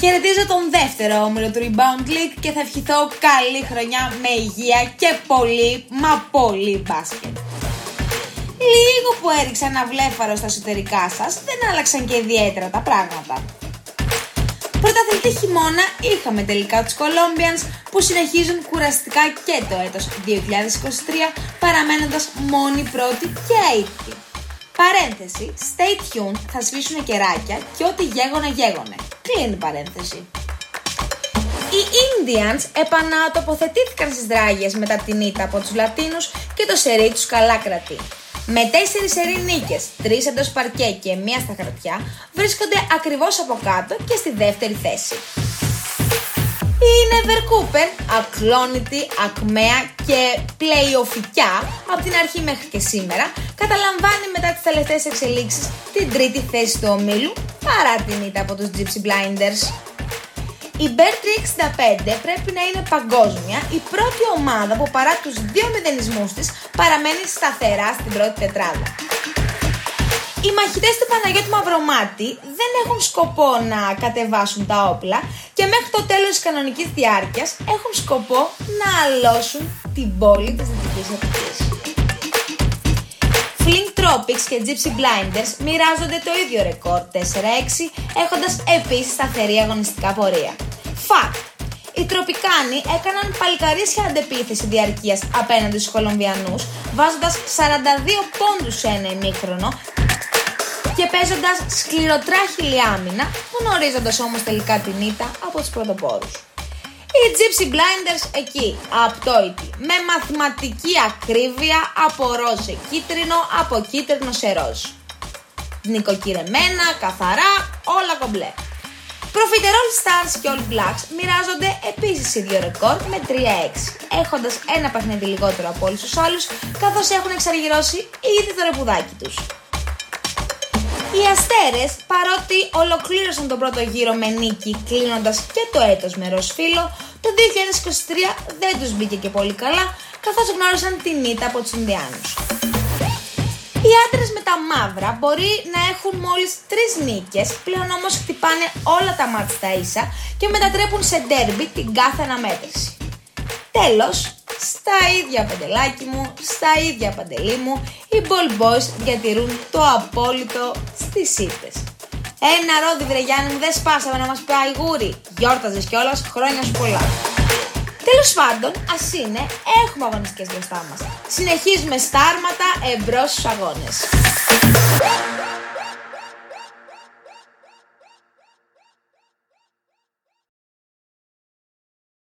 Χαιρετίζω τον δεύτερο όμιλο του Rebound League και θα ευχηθώ καλή χρονιά με υγεία και πολύ, μα πολύ μπάσκετ. Λίγο που έριξα ένα βλέφαρο στα εσωτερικά σας, δεν άλλαξαν και ιδιαίτερα τα πράγματα. Πρωταθλητή χειμώνα είχαμε τελικά τους Colombians που συνεχίζουν κουραστικά και το έτος 2023 παραμένοντας μόνοι πρώτοι και αίτητοι. Παρένθεση, stay tuned, θα σβήσουν κεράκια και ό,τι γέγονε γέγονε. Κλείνει παρένθεση; Οι Indians επανατοποθετήθηκαν στις δράγες μετά την ήττα από τους Λατίνους και το σερί τους καλά κρατεί. Με 4 σερί νίκες, 3 εντός παρκέ και μία στα χαρτιά, βρίσκονται ακριβώς από κάτω και στη δεύτερη θέση. Η Never Cooper, ακλόνητη, ακμαία και πλεϊοφικιά από την αρχή μέχρι και σήμερα, καταλαμβάνει μετά τις τελευταίες εξελίξεις την τρίτη θέση του ομίλου παρά την ήττα από τους Gypsy Blinders. Η Bear 365 πρέπει να είναι παγκόσμια η πρώτη ομάδα που παρά τους δύο μηδενισμούς της παραμένει σταθερά στην πρώτη τετράδα. Οι μαχητές του Παναγιώτη Μαυρομάτη δεν έχουν σκοπό να κατεβάσουν τα όπλα και μέχρι το τέλος της κανονικής διάρκειας έχουν σκοπό να αλώσουν την πόλη της Δυτικής Αττικής. Flint Tropics και Gypsy Blinders μοιράζονται το ίδιο ρεκόρ 4-6 έχοντας επίσης σταθερή αγωνιστικά πορεία. Fact! Οι Τροπικάνοι έκαναν παλικαρίσια αντεπίθεση διαρκείας απέναντι στους Κολομβιανούς βάζοντας 42 πόντους σε ένα ημίχρονο και παίζοντας σκληροτρά χιλιάμινα, γνωρίζοντας όμως τελικά την ήττα από τους πρωτοπόρους. Οι Gypsy Blinders εκεί, απτόητοι, με μαθηματική ακρίβεια από ροζ σε κίτρινο, από κίτρινο σε ροζ. Νοικοκυρεμένα, καθαρά, όλα κομπλέ. Προφιτερόλ Stars και All Blacks μοιράζονται επίσης ίδιο ρεκόρ με 3-6, έχοντας ένα παιχνίδι λιγότερο από όλους τους άλλους, καθώς έχουν εξαργυρώσει ήδη το ρεπουδάκι τους. Οι Αστέρες, παρότι ολοκλήρωσαν τον πρώτο γύρο με νίκη κλείνοντας και το έτος με ροσφύλλο, το 2023 δεν τους μπήκε και πολύ καλά, καθώς γνώρισαν την ήττα από τους Ινδιάνους. Οι άντρες με τα μαύρα μπορεί να έχουν μόλις τρεις νίκες, πλέον όμως χτυπάνε όλα τα μάτια στα ίσα και μετατρέπουν σε ντέρμπι την κάθε αναμέτρηση. Τέλος, στα ίδια παντελάκι μου, στα ίδια παντελή μου, οι Ball Boys διατηρούν το απόλυτο στις ήττες. Ένα ρόδι βρε Γιάννη μου δεν σπάσαμε να μας πάει γούρι. Γιόρταζες κιόλας, χρόνια σου πολλά. Τέλος πάντων, ας είναι, έχουμε αγωνιστικές μπροστά μας. Συνεχίζουμε στα άρματα εμπρός στους αγώνες.